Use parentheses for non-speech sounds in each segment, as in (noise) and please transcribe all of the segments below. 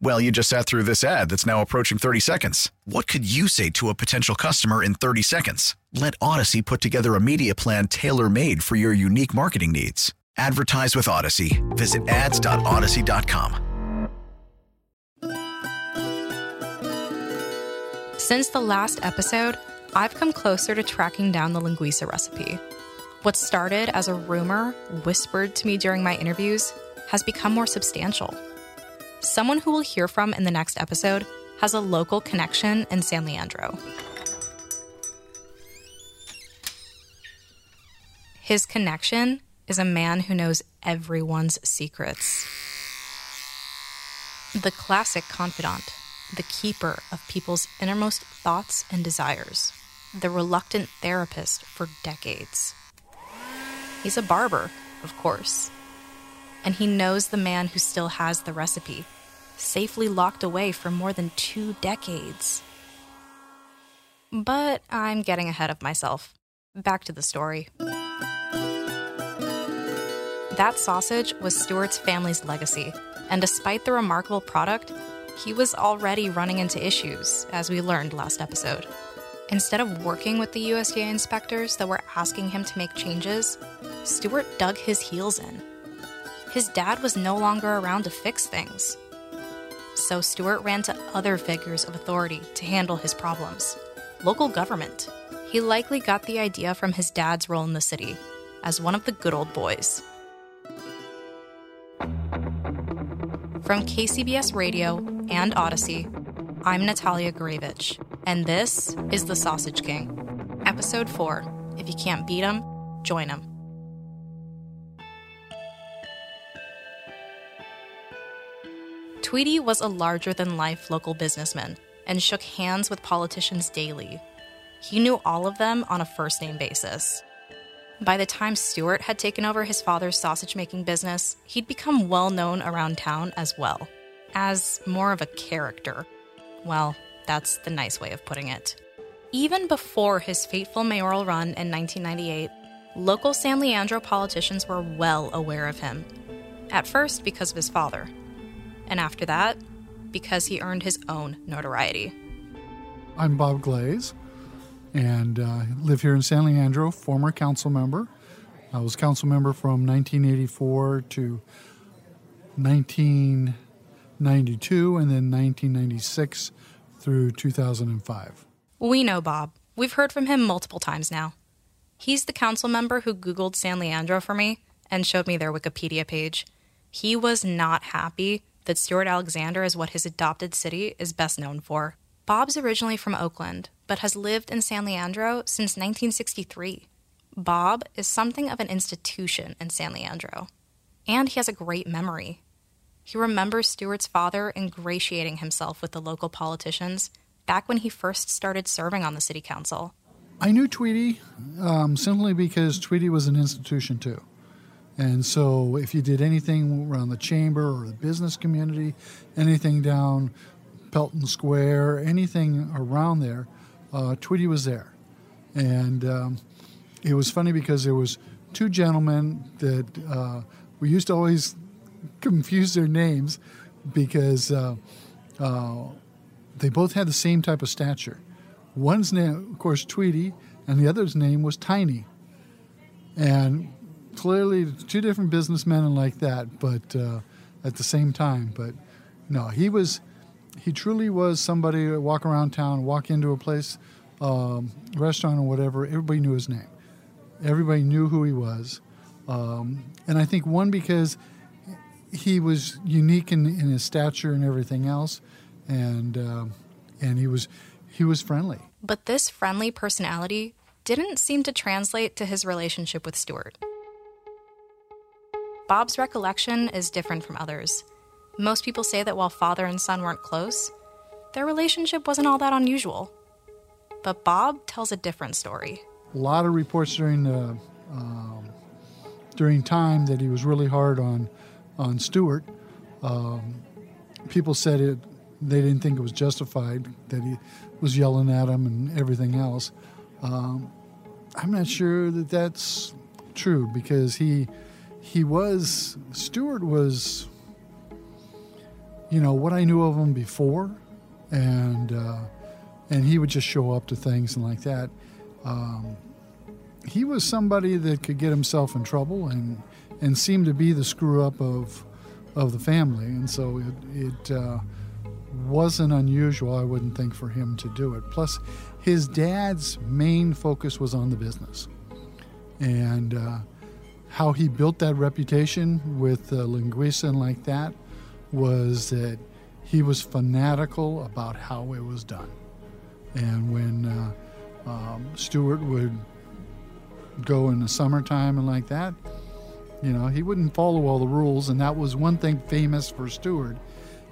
Well, you just sat through this ad that's now approaching 30 seconds. What could you say to a potential customer in 30 seconds? Let Odyssey put together a media plan tailor made for your unique marketing needs. Advertise with Odyssey. Visit ads.odyssey.com. Since the last episode, I've come closer to tracking down the linguiça recipe. What started as a rumor whispered to me during my interviews has become more substantial. Someone who we'll hear from in the next episode has a local connection in San Leandro. His connection is a man who knows everyone's secrets. The classic confidant, the keeper of people's innermost thoughts and desires, the reluctant therapist for decades. He's a barber, of course. And he knows the man who still has the recipe, safely locked away for more than two decades. But I'm getting ahead of myself. Back to the story. That sausage was Stuart's family's legacy, and despite the remarkable product, he was already running into issues, as we learned last episode. Instead of working with the USDA inspectors that were asking him to make changes, Stuart dug his heels in. His dad was no longer around to fix things. So Stuart ran to other figures of authority to handle his problems local government. He likely got the idea from his dad's role in the city as one of the good old boys. From KCBS Radio and Odyssey, I'm Natalia Gurevich, and this is The Sausage King, Episode 4. If you can't beat him, join him. Tweedy was a larger than life local businessman and shook hands with politicians daily. He knew all of them on a first name basis. By the time Stuart had taken over his father's sausage making business, he'd become well known around town as well, as more of a character. Well, that's the nice way of putting it. Even before his fateful mayoral run in 1998, local San Leandro politicians were well aware of him. At first, because of his father, and after that, because he earned his own notoriety. I'm Bob Glaze and uh, live here in San Leandro, former council member. I was council member from 1984 to 1992 and then 1996 through 2005. We know Bob. We've heard from him multiple times now. He's the council member who Googled San Leandro for me and showed me their Wikipedia page. He was not happy that Stuart Alexander is what his adopted city is best known for. Bob's originally from Oakland, but has lived in San Leandro since 1963. Bob is something of an institution in San Leandro, and he has a great memory. He remembers Stuart's father ingratiating himself with the local politicians back when he first started serving on the city council. I knew Tweedy um, simply because Tweedy was an institution too. And so, if you did anything around the chamber or the business community, anything down Pelton Square, anything around there, uh, Tweedy was there. And um, it was funny because there was two gentlemen that uh, we used to always (laughs) confuse their names because uh, uh they both had the same type of stature. One's name, of course, Tweedy, and the other's name was Tiny. And clearly two different businessmen and like that, but uh, at the same time. But no, he was, he truly was somebody to walk around town, walk into a place, um, restaurant or whatever, everybody knew his name. Everybody knew who he was, um, and I think one because he was unique in, in his stature and everything else, and uh, and he was he was friendly. But this friendly personality didn't seem to translate to his relationship with Stuart. Bob's recollection is different from others. Most people say that while father and son weren't close, their relationship wasn't all that unusual. But Bob tells a different story. A lot of reports during the um, during time that he was really hard on on Stuart. Um, people said it; they didn't think it was justified that he was yelling at him and everything else. Um, I'm not sure that that's true because he he was Stuart was you know what I knew of him before, and uh, and he would just show up to things and like that. Um, he was somebody that could get himself in trouble and and seemed to be the screw up of of the family, and so it it uh, wasn't unusual, I wouldn't think, for him to do it. Plus, his dad's main focus was on the business, and uh, how he built that reputation with uh, Linguiça and like that was that he was fanatical about how it was done. And when uh, um, Stuart would go in the summertime and like that, you know, he wouldn't follow all the rules, and that was one thing famous for Stuart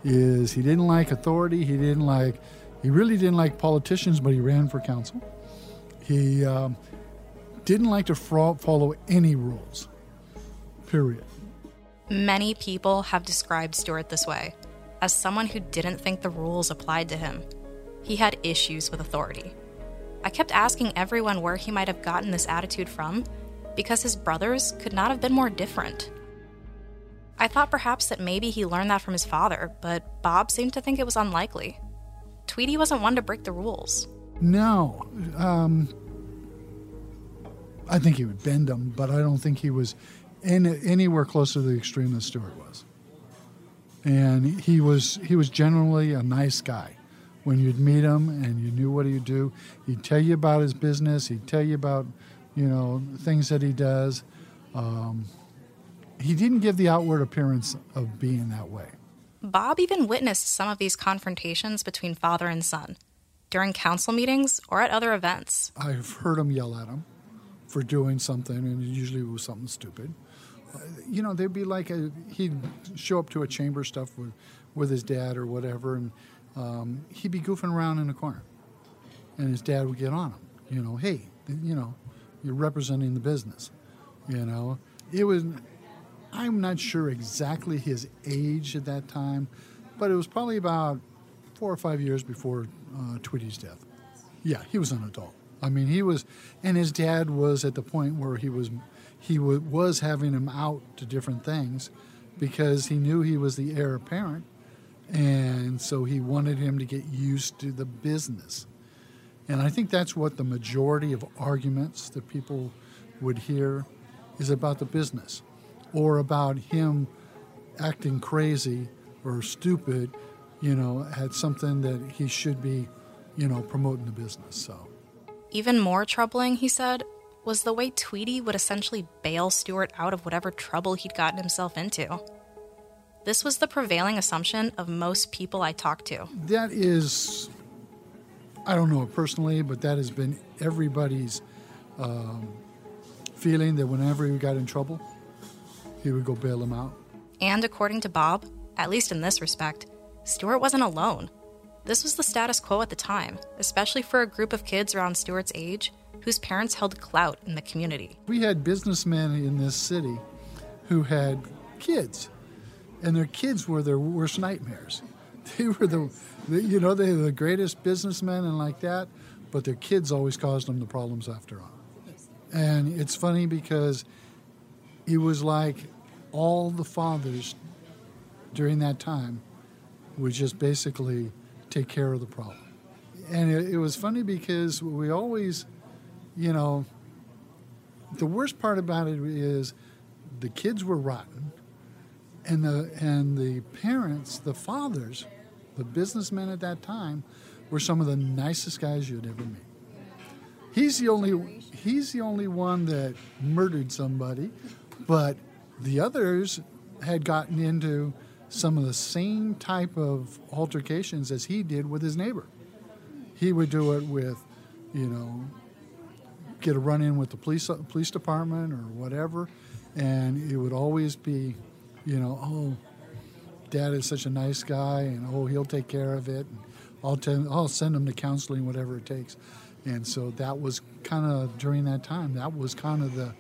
is he didn't like authority. He didn't like, he really didn't like politicians, but he ran for council. He um, didn't like to follow any rules. Period. Many people have described Stuart this way as someone who didn't think the rules applied to him. He had issues with authority. I kept asking everyone where he might have gotten this attitude from, because his brothers could not have been more different. I thought perhaps that maybe he learned that from his father, but Bob seemed to think it was unlikely. Tweety wasn't one to break the rules. No. Um, I think he would bend them, but I don't think he was in, anywhere close to the extreme that Stuart was. And he was he was generally a nice guy. When you'd meet him and you knew what he'd do, he'd tell you about his business. He'd tell you about you know, things that he does. Um, he didn't give the outward appearance of being that way. Bob even witnessed some of these confrontations between father and son during council meetings or at other events. I've heard him yell at him for doing something, and usually it was something stupid. You know, they'd be like, a, he'd show up to a chamber stuff with, with his dad or whatever, and um, he'd be goofing around in the corner. And his dad would get on him, you know, hey, you know, you're representing the business. You know, it was. I'm not sure exactly his age at that time, but it was probably about four or five years before uh, Tweety's death. Yeah, he was an adult. I mean, he was, and his dad was at the point where he was, he w- was having him out to different things, because he knew he was the heir apparent, and so he wanted him to get used to the business. And I think that's what the majority of arguments that people would hear is about the business or about him acting crazy or stupid, you know, at something that he should be, you know, promoting the business. So, even more troubling, he said, was the way Tweety would essentially bail Stuart out of whatever trouble he'd gotten himself into. This was the prevailing assumption of most people I talked to. That is I don't know it personally, but that has been everybody's um, feeling that whenever he got in trouble, he would go bail him out. And according to Bob, at least in this respect, Stuart wasn't alone. This was the status quo at the time, especially for a group of kids around Stuart's age whose parents held clout in the community. We had businessmen in this city who had kids, and their kids were their worst nightmares. (laughs) They were the you know, they're the greatest businessmen and like that, but their kids always caused them the problems after all. And it's funny because it was like all the fathers during that time would just basically take care of the problem. And it, it was funny because we always, you know, the worst part about it is the kids were rotten and the and the parents, the fathers the businessmen at that time were some of the nicest guys you'd ever meet. he's the only he's the only one that murdered somebody, but the others had gotten into some of the same type of altercations as he did with his neighbor. He would do it with, you know, get a run in with the police police department or whatever, and it would always be, you know, oh, dad is such a nice guy, and oh, he'll take care of it. And I'll tell, I'll send him to counseling, whatever it takes. And so that was kind of during that time. That was kind of the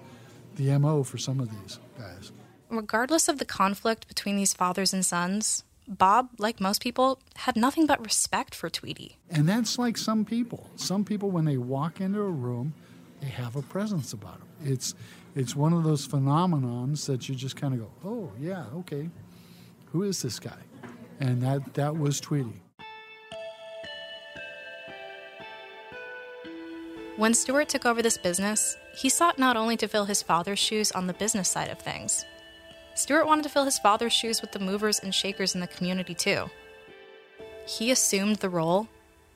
the mo for some of these guys. Regardless of the conflict between these fathers and sons, Bob, like most people, had nothing but respect for Tweedy. And that's like some people. Some people, when they walk into a room, they have a presence about them. It's it's one of those phenomenons that you just kind of go, oh yeah, okay, who is this guy? And that that was Tweedy. When Stuart took over this business, he sought not only to fill his father's shoes on the business side of things. Stuart wanted to fill his father's shoes with the movers and shakers in the community too. He assumed the role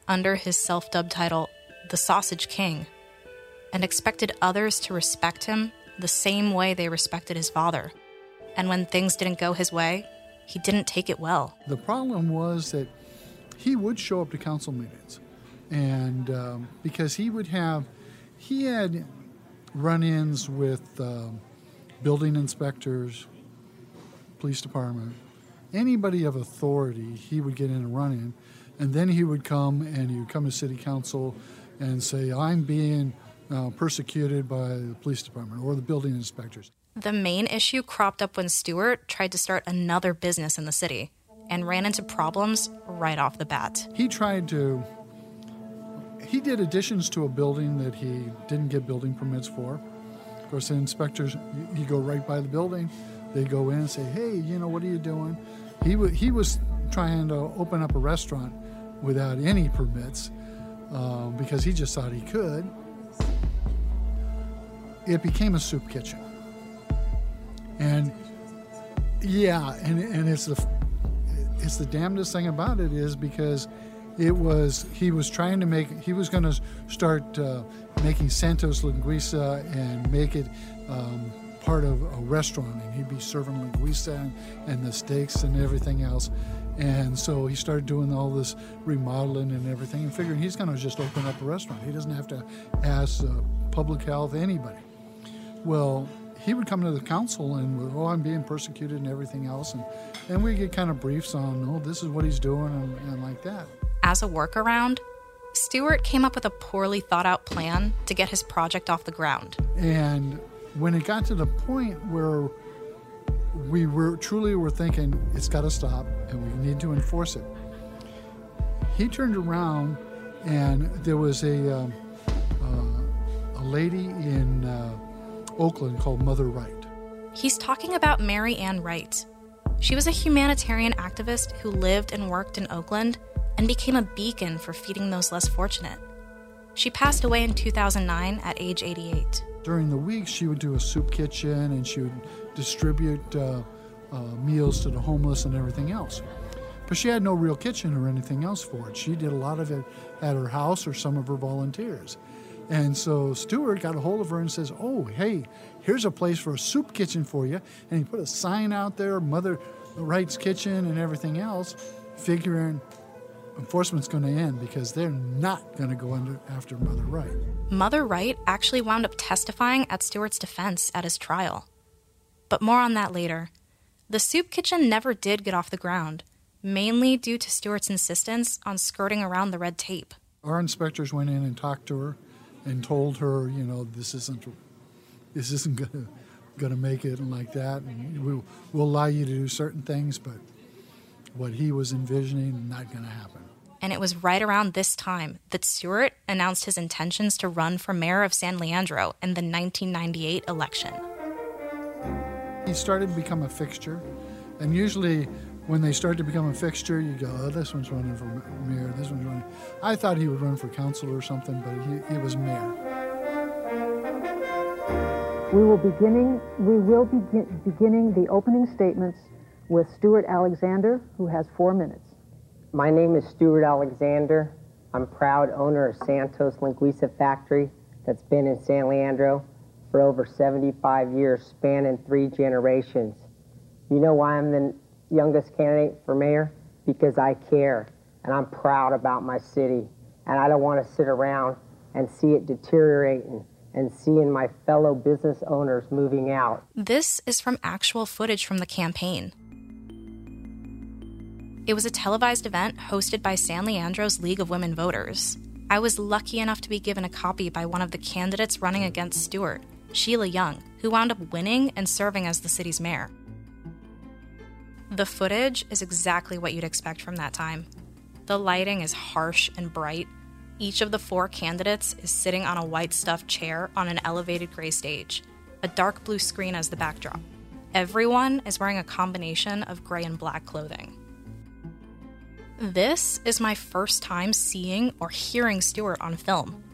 under his self dubbed title, the Sausage King and expected others to respect him the same way they respected his father. And when things didn't go his way, he didn't take it well. The problem was that he would show up to council meetings, and um, because he would have, he had run ins with um, building inspectors, police department, anybody of authority, he would get in a run in, and then he would come and he would come to city council and say, I'm being uh, persecuted by the police department or the building inspectors. The main issue cropped up when Stuart tried to start another business in the city and ran into problems right off the bat. He tried to, he did additions to a building that he didn't get building permits for. Of course, the inspectors, you go right by the building, they go in and say, hey, you know, what are you doing? He, w- he was trying to open up a restaurant without any permits uh, because he just thought he could it became a soup kitchen. And yeah, and, and it's the it's the damnedest thing about it is because it was he was trying to make he was going to start uh, making Santos linguiça and make it um, part of a restaurant, and he'd be serving linguiça and, and the steaks and everything else. And so he started doing all this remodeling and everything, and figuring he's going to just open up a restaurant. He doesn't have to ask uh, public health anybody. Well, he would come to the council and, oh, I'm being persecuted and everything else. And, and we get kind of briefs on, oh, this is what he's doing and, and like that. As a workaround, Stuart came up with a poorly thought out plan to get his project off the ground. And when it got to the point where we were truly were thinking it's got to stop and we need to enforce it, he turned around and there was a, um, uh, a lady in uh, Oakland called Mother Wright. He's talking about Mary Ann Wright. She was a humanitarian activist who lived and worked in Oakland and became a beacon for feeding those less fortunate. She passed away in 2009 at age 88. During the week, she would do a soup kitchen and she would distribute uh, uh, meals to the homeless and everything else. But she had no real kitchen or anything else for it. She did a lot of it at her house or some of her volunteers. And so Stuart got a hold of her and says, Oh, hey, here's a place for a soup kitchen for you. And he put a sign out there, Mother Wright's Kitchen and everything else, figuring enforcement's going to end because they're not going to go under after Mother Wright. Mother Wright actually wound up testifying at Stuart's defense at his trial. But more on that later. The soup kitchen never did get off the ground, mainly due to Stuart's insistence on skirting around the red tape. Our inspectors went in and talked to her and told her, you know, this isn't this isn't (laughs) gonna gonna make it and like that, and we'll we'll allow you to do certain things, but what he was envisioning not gonna happen. And it was right around this time that Stuart announced his intentions to run for mayor of San Leandro in the 1998 election. He started to become a fixture, and usually when they start to become a fixture, you go, oh, this one's running for mayor, this one's running. I thought he would run for council or something, but he, he was mayor. We will beginning. We will be beginning the opening statements with Stuart Alexander, who has four minutes. My name is Stuart Alexander. I'm proud owner of Santos Linguiça Factory that's been in San Leandro for over 75 years, spanning three generations. You know why I'm the youngest candidate for mayor? Because I care and I'm proud about my city. And I don't want to sit around and see it deteriorating and seeing my fellow business owners moving out. This is from actual footage from the campaign. It was a televised event hosted by San Leandro's League of Women Voters. I was lucky enough to be given a copy by one of the candidates running against Stuart, Sheila Young, who wound up winning and serving as the city's mayor. The footage is exactly what you'd expect from that time. The lighting is harsh and bright. Each of the four candidates is sitting on a white stuffed chair on an elevated gray stage, a dark blue screen as the backdrop. Everyone is wearing a combination of gray and black clothing. This is my first time seeing or hearing Stuart on film.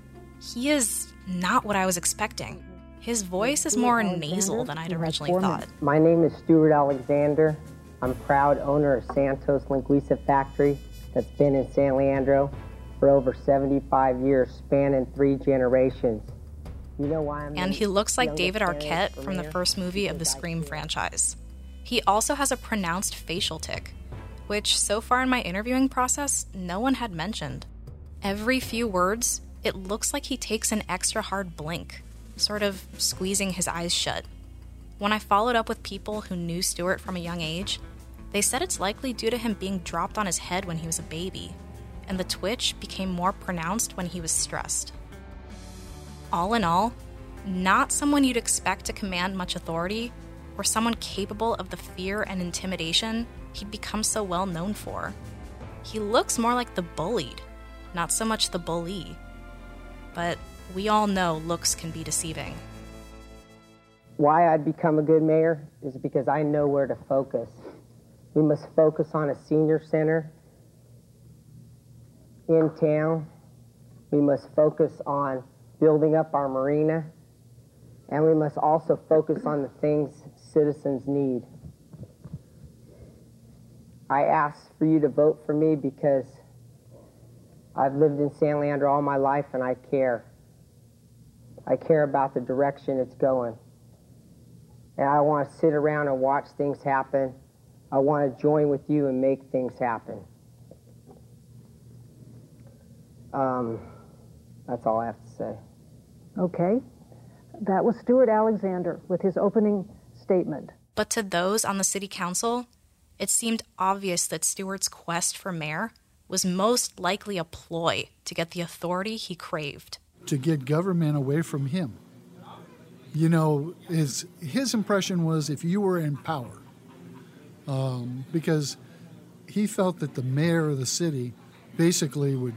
He is not what I was expecting. His voice is more nasal than I'd originally thought. My name is Stuart Alexander. I'm proud owner of Santos Linguiça Factory that's been in San Leandro for over 75 years, spanning three generations. You know why I'm And he looks like David Arquette from the first movie of the Scream franchise. He also has a pronounced facial tic which so far in my interviewing process, no one had mentioned. Every few words, it looks like he takes an extra hard blink, sort of squeezing his eyes shut. When I followed up with people who knew Stuart from a young age, they said it's likely due to him being dropped on his head when he was a baby, and the twitch became more pronounced when he was stressed. All in all, not someone you'd expect to command much authority, or someone capable of the fear and intimidation he'd become so well known for. He looks more like the bullied, not so much the bully. But we all know looks can be deceiving. Why I'd become a good mayor is because I know where to focus. We must focus on a senior center in town. We must focus on building up our marina. And we must also focus on the things citizens need. I ask for you to vote for me because I've lived in San Leandro all my life and I care. I care about the direction it's going. And I want to sit around and watch things happen. I want to join with you and make things happen. Um, that's all I have to say. Okay. That was Stuart Alexander with his opening statement. But to those on the city council, it seemed obvious that Stuart's quest for mayor was most likely a ploy to get the authority he craved. To get government away from him. You know, his, his impression was if you were in power, um, because he felt that the mayor of the city basically would,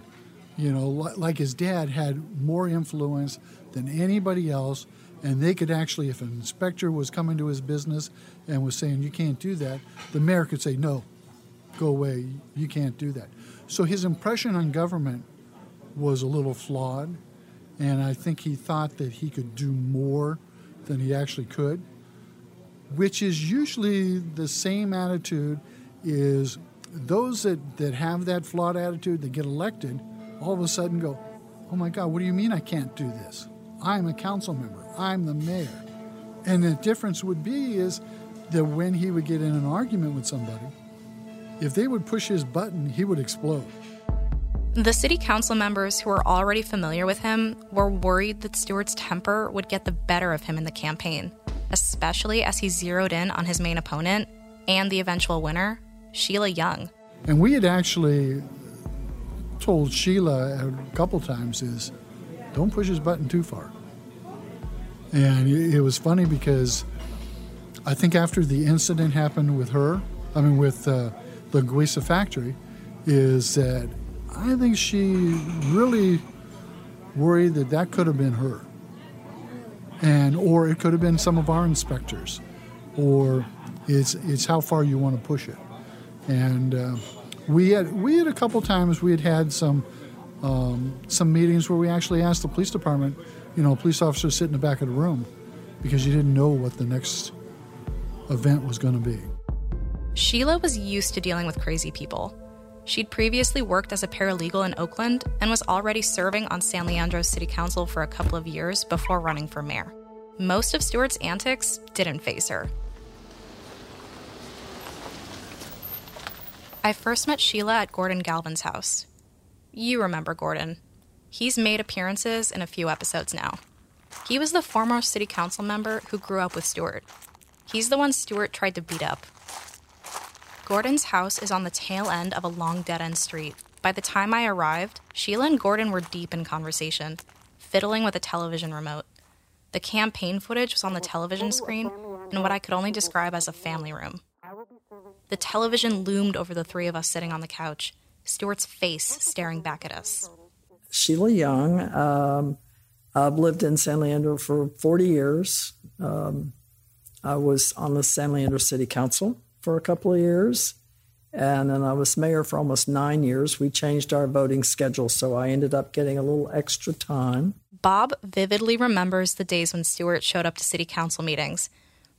you know, like his dad had more influence than anybody else and they could actually, if an inspector was coming to his business and was saying, you can't do that, the mayor could say, no, go away, you can't do that. So his impression on government was a little flawed, and I think he thought that he could do more than he actually could, which is usually the same attitude is those that, that have that flawed attitude that get elected all of a sudden go, oh my God, what do you mean I can't do this? I'm a council member. I'm the mayor. And the difference would be is that when he would get in an argument with somebody, if they would push his button, he would explode. The city council members who were already familiar with him were worried that Stuart's temper would get the better of him in the campaign, especially as he zeroed in on his main opponent and the eventual winner, Sheila Young. And we had actually told Sheila a couple times is don't push his button too far. And it was funny because I think after the incident happened with her, I mean, with uh, the Guisa factory, is that I think she really worried that that could have been her. And, or it could have been some of our inspectors, or it's, it's how far you want to push it. And uh, we had, we had a couple times, we had had some, um, some meetings where we actually asked the police department, you know, police officer sit in the back of the room because you didn't know what the next event was going to be. Sheila was used to dealing with crazy people. She'd previously worked as a paralegal in Oakland and was already serving on San Leandro City Council for a couple of years before running for mayor. Most of Stuart's antics didn't phase her. I first met Sheila at Gordon Galvan's house. You remember Gordon. He's made appearances in a few episodes now. He was the former city council member who grew up with Stuart. He's the one Stuart tried to beat up. Gordon's house is on the tail end of a long dead end street. By the time I arrived, Sheila and Gordon were deep in conversation, fiddling with a television remote. The campaign footage was on the television screen in what I could only describe as a family room. The television loomed over the three of us sitting on the couch, Stuart's face staring back at us. Sheila Young. Um, I've lived in San Leandro for 40 years. Um, I was on the San Leandro City Council for a couple of years. And then I was mayor for almost nine years. We changed our voting schedule, so I ended up getting a little extra time. Bob vividly remembers the days when Stuart showed up to city council meetings,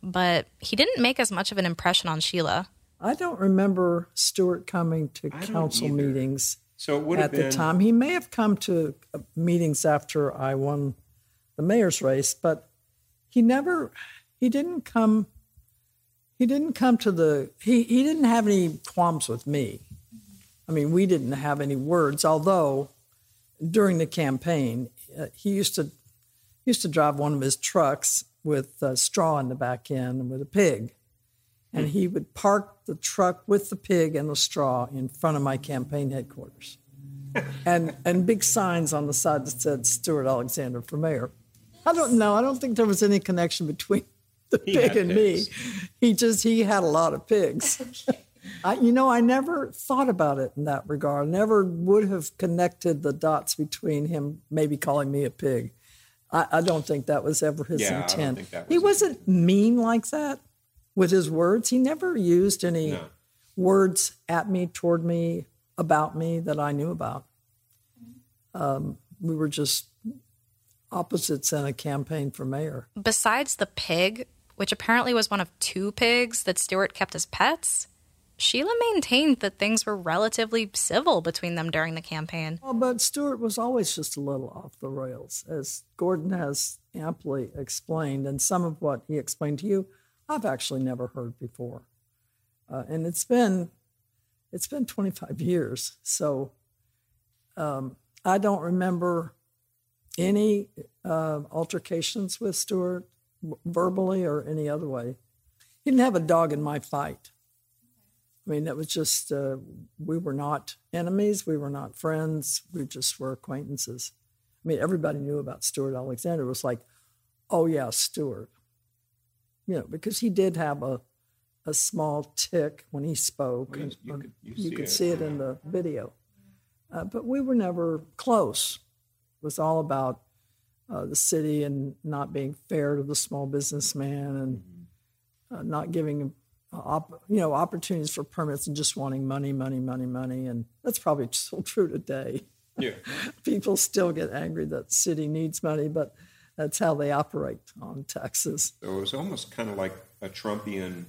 but he didn't make as much of an impression on Sheila. I don't remember Stuart coming to council meetings so it would at been, the time. He may have come to uh, meetings after I won the mayor's race, but he never, he didn't come, he didn't come to the, he, he didn't have any qualms with me. I mean, we didn't have any words, although during the campaign, uh, he used to, used to drive one of his trucks with uh, straw in the back end and with a pig and he would park the truck with the pig and the straw in front of my campaign headquarters. and and big signs on the side that said Stuart Alexander for mayor. I don't know. I don't think there was any connection between (laughs) the He pig and pigs. me. He just he had a lot of pigs. (laughs) I, you know, I never thought about it in that regard. Never would have connected the dots between him maybe calling me a pig. I, I don't think that was ever his Yeah, I don't intent. think that he was wasn't mean like that with his words. He never used any No. words at me, toward me, about me that I knew about. Um, we were just opposites in a campaign for mayor. Besides the pig, which apparently was one of two pigs that Stuart kept as pets, Sheila maintained that things were relatively civil between them during the campaign. Well, but Stuart was always just a little off the rails, as Gordon has amply explained, and some of what he explained to you, I've actually never heard before. Uh, and it's been it's been 25 years, so um, I don't remember any uh, altercations with Stuart, verbally or any other way. He didn't have a dog in my fight. I mean, it was just, uh, we were not enemies, we were not friends, we just were acquaintances. I mean, everybody knew about Stuart Alexander. It was like, oh, yeah, Stuart. You know, because he did have a, a small tick when he spoke. Well, you- and- you could- you you see could it, see it in the video. Uh, but we were never close. It was all about uh, the city and not being fair to the small businessman and uh, not giving uh, op- you know, opportunities for permits and just wanting money, money, money, money. And that's probably (laughs) still true today. Yeah. People still get angry that the city needs money, but that's how they operate on taxes. So it was almost kind of like a Trumpian,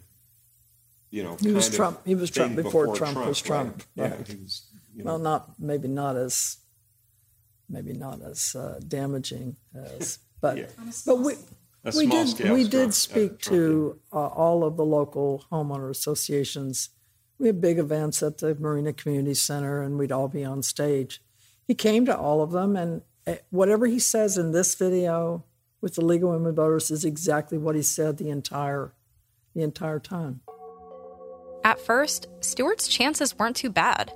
you know. He was of Trump- he was Trump thing before Trump was Trump, Right? Yeah, right. he was. You know, Well, not maybe not as maybe not as uh, damaging as, (laughs) but Yeah. but we we did scale we Trump- did uh, speak Trump, to uh, all of the local homeowner associations. We had big events at the Marina Community Center, and we'd all be on stage. He came to all of them, and uh, Eh, whatever he says in this video with the League of Women Voters is exactly what he said the entire the entire time. At first, Stuart's chances weren't too bad.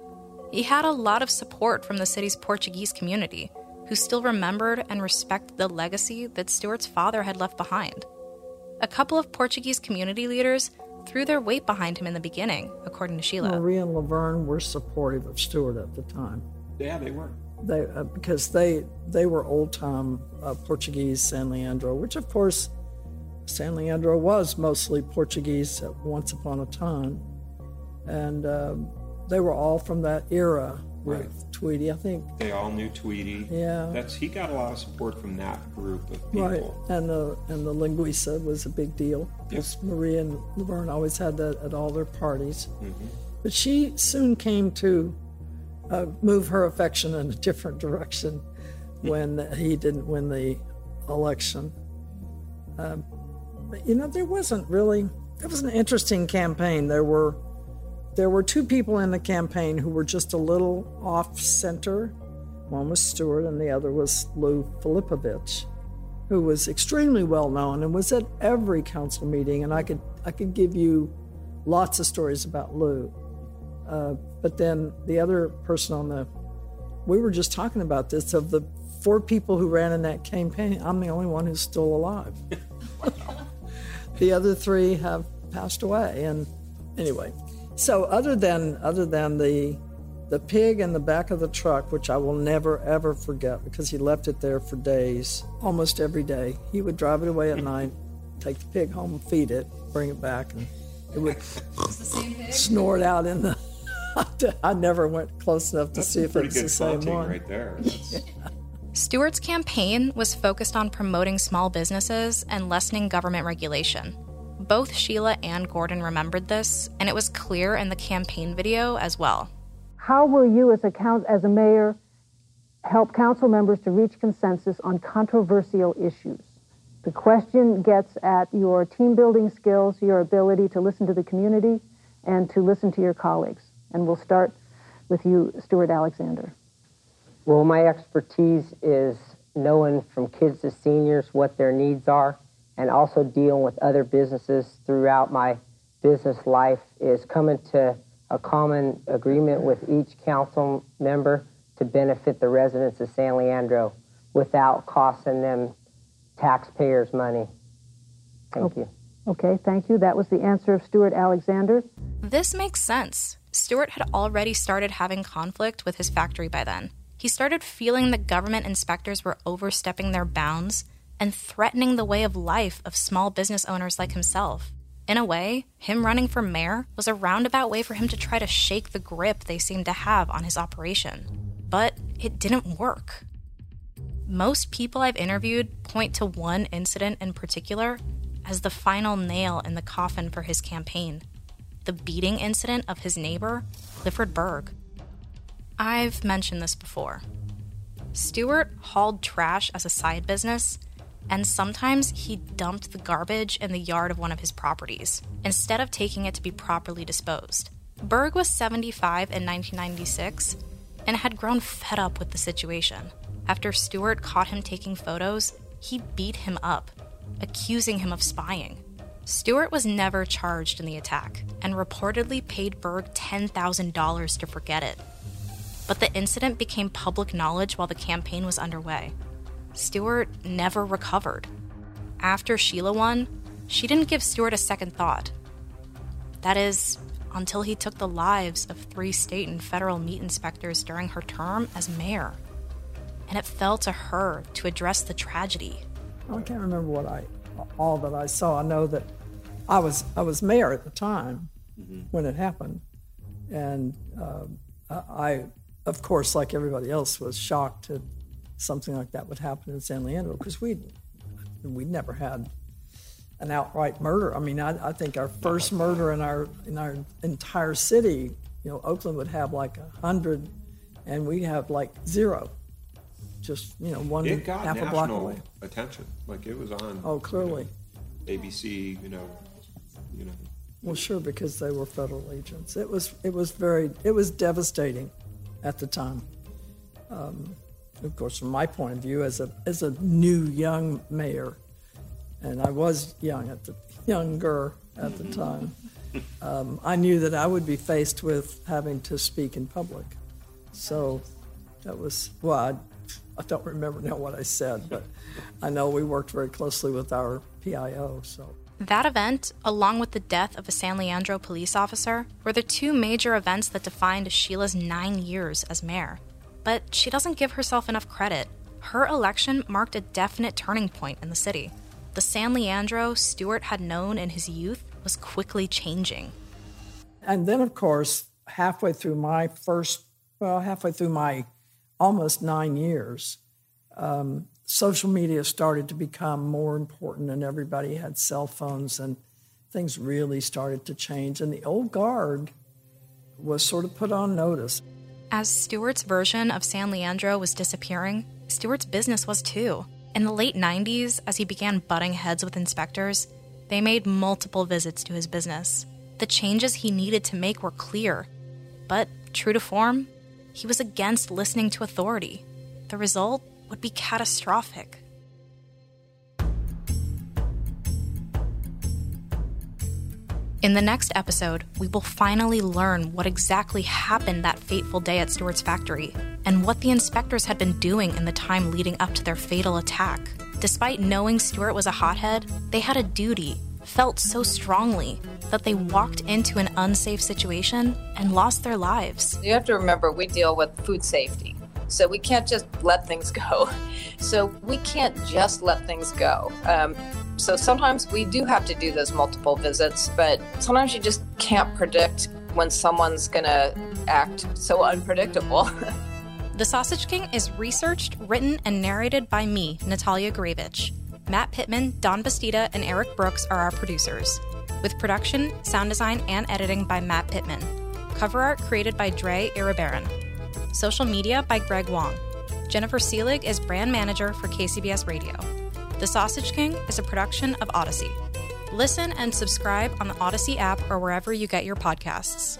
He had a lot of support from the city's Portuguese community, who still remembered and respected the legacy that Stuart's father had left behind. A couple of Portuguese community leaders threw their weight behind him in the beginning, according to Sheila. Maria and Laverne were supportive of Stuart at the time. yeah, they were. They uh, because they they were old time uh, Portuguese San Leandro, which of course San Leandro was mostly Portuguese once upon a time, and um, they were all from that era with Right. Tweety. I think They all knew Tweety. Yeah. That's he got a lot of support from that group of people. right, and the and the linguiça was a big deal because Maria and Laverne always had that at all their parties. Mm-hmm. But she soon came to uh, move her affection in a different direction when he didn't win the election. Um, but you know, there wasn't really. It was an interesting campaign. There were there were two people in the campaign who were just a little off center. One was Stuart, and the other was Lou Filipovich, who was extremely well known and was at every council meeting. And I could I could give you lots of stories about Lou. Uh, but then the other person on the, we were just talking about this of the four people who ran in that campaign. I'm the only one who's still alive. (laughs) the other three have passed away. And anyway, so other than other than the the pig in the back of the truck, which I will never ever forget because he left it there for days, almost every day. He would drive it away at night, (laughs) take the pig home, feed it, bring it back, and it would snort out in the. (laughs) I never went close enough to That's see if pretty it's good the same taunting one. right there. (laughs) That's- Stuart's campaign was focused on promoting small businesses and lessening government regulation. Both Sheila and Gordon remembered this, and it was clear in the campaign video as well. How will you, as a, coun- as a mayor, help council members to reach consensus on controversial issues? The question gets at your team building skills, your ability to listen to the community, and to listen to your colleagues. And we'll start with you, Stuart Alexander. Well, my expertise is knowing from kids to seniors what their needs are and also dealing with other businesses throughout my business life is coming to a common agreement with each council member to benefit the residents of San Leandro without costing them taxpayers money. Thank oh, you. Okay, thank you. That was the answer of Stuart Alexander. This makes sense. Stuart had already started having conflict with his factory by then. He started feeling that government inspectors were overstepping their bounds and threatening the way of life of small business owners like himself. In a way, him running for mayor was a roundabout way for him to try to shake the grip they seemed to have on his operation. But it didn't work. Most people I've interviewed point to one incident in particular as the final nail in the coffin for his campaign the beating incident of his neighbor, Clifford Berg. I've mentioned this before. Stuart hauled trash as a side business, and sometimes he dumped the garbage in the yard of one of his properties instead of taking it to be properly disposed. Berg was 75 in 1996 and had grown fed up with the situation. After Stuart caught him taking photos, he beat him up, accusing him of spying. Stuart was never charged in the attack and reportedly paid Berg $10,000 to forget it. But the incident became public knowledge while the campaign was underway. Stuart never recovered. After Sheila won, she didn't give Stuart a second thought. That is, until he took the lives of three state and federal meat inspectors during her term as mayor. And it fell to her to address the tragedy. I can't remember what I all that I saw. I know that I was I was mayor at the time when it happened, and um, I, of course, like everybody else, was shocked that something like that would happen in San Leandro because we we'd never had an outright murder. I mean, I, I think our first murder in our in our entire city, you know, Oakland would have like a hundred, and we have like zero. Just you know, one it got half a block away. attention. Like it was on. Oh, clearly. ABC, you know, you know. Well, sure, because they were federal agents. It was it was very it was devastating at the time. Um, of course, from my point of view, as a as a new young mayor, and I was young at the younger at the time, um, I knew that I would be faced with having to speak in public. So that was well, I, I don't remember now what I said, but I know we worked very closely with our PIO. So. That event, along with the death of a San Leandro police officer, were the two major events that defined Sheila's nine years as mayor. But she doesn't give herself enough credit. Her election marked a definite turning point in the city. The San Leandro Stuart had known in his youth was quickly changing. And then, of course, halfway through my first, well, halfway through my almost nine years, um, social media started to become more important, and everybody had cell phones, and things really started to change. And the old guard was sort of put on notice. As Stuart's version of San Leandro was disappearing, Stuart's business was too. In the late 90s, as he began butting heads with inspectors, they made multiple visits to his business. The changes he needed to make were clear, but true to form, he was against listening to authority. The result would be catastrophic. In the next episode, we will finally learn what exactly happened that fateful day at Stuart's factory and what the inspectors had been doing in the time leading up to their fatal attack. Despite knowing Stewart was a hothead, they had a duty, felt so strongly, that they walked into an unsafe situation and lost their lives. You have to remember, we deal with food safety. So we can't just let things (laughs) go. So we can't just let things go. Um, so sometimes we do have to do those multiple visits, but sometimes you just can't predict when someone's going to act so unpredictable. (laughs) the Sausage King is researched, written, and narrated by me, Natalia Gurevich. Matt Pitman, Don Bastida, and Eric Brooks are our producers, with production, sound design, and editing by Matt Pitman. Cover art created by Dre Iribaran. Social media by Greg Wong. Jennifer Seelig is brand manager for KCBS Radio. The Sausage King is a production of Audacy. Listen and subscribe on the Audacy app or wherever you get your podcasts.